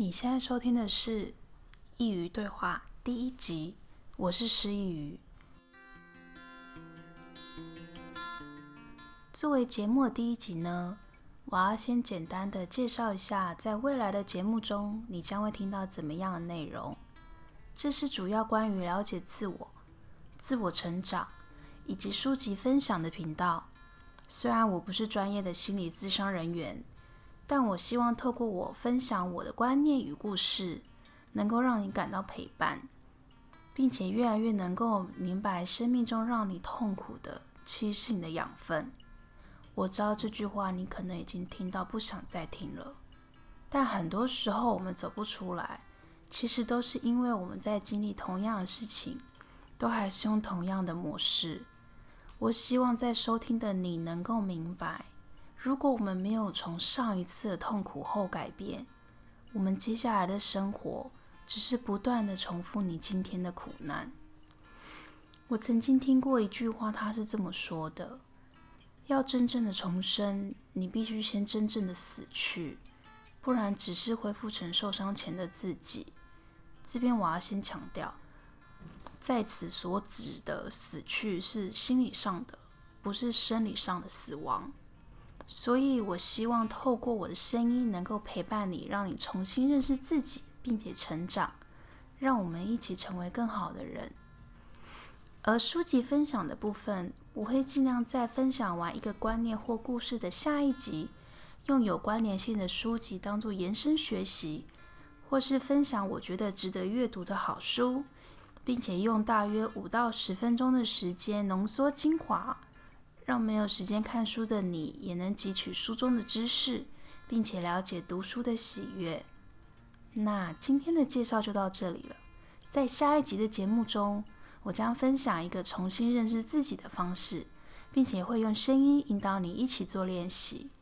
你现在收听的是《佾萮对话》第一集，我是师佾萮。作为节目的第一集呢，我要先简单的介绍一下，在未来的节目中，你将会听到怎么样的内容。这是主要关于了解自我、自我成长以及书籍分享的频道。虽然我不是专业的心理咨商人员。但我希望透过我分享我的观念与故事，能够让你感到陪伴，并且越来越能够明白生命中让你痛苦的，其实是你的养分。我知道这句话你可能已经听到不想再听了，但很多时候我们走不出来，其实都是因为我们在经历同样的事情，都还是用同样的模式。我希望在收听的你能够明白。如果我们没有从上一次的痛苦后改变，我们接下来的生活只是不断的重复你今天的苦难。我曾经听过一句话，他是这么说的：要真正的重生，你必须先真正的死去，不然只是恢复成受伤前的自己。这边我要先强调，在此所指的死去是心理上的，不是生理上的死亡。所以，我希望透过我的声音，能够陪伴你，让你重新认识自己，并且成长，让我们一起成为更好的人。而书籍分享的部分，我会尽量在分享完一个观念或故事的下一集，用有关联性的书籍当做延伸学习，或是分享我觉得值得阅读的好书，并且用大约五到十分钟的时间浓缩精华。让没有时间看书的你也能汲取书中的知识，并且了解读书的喜悦。那今天的介绍就到这里了。在下一集的节目中，我将分享一个重新认识自己的方式，并且会用声音引导你一起做练习。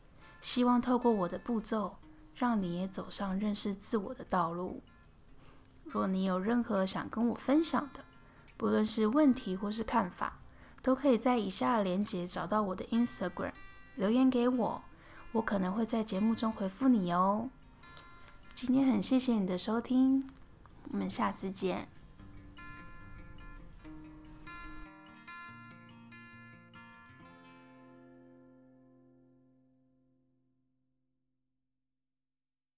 希望透过我的步骤，让你也走上认识自我的道路。若你有任何想跟我分享的，不论是问题或是看法，都可以在以下的链接找到我的 Instagram，留言给我，我可能会在节目中回复你哦。今天很谢谢你的收听，我们下次见。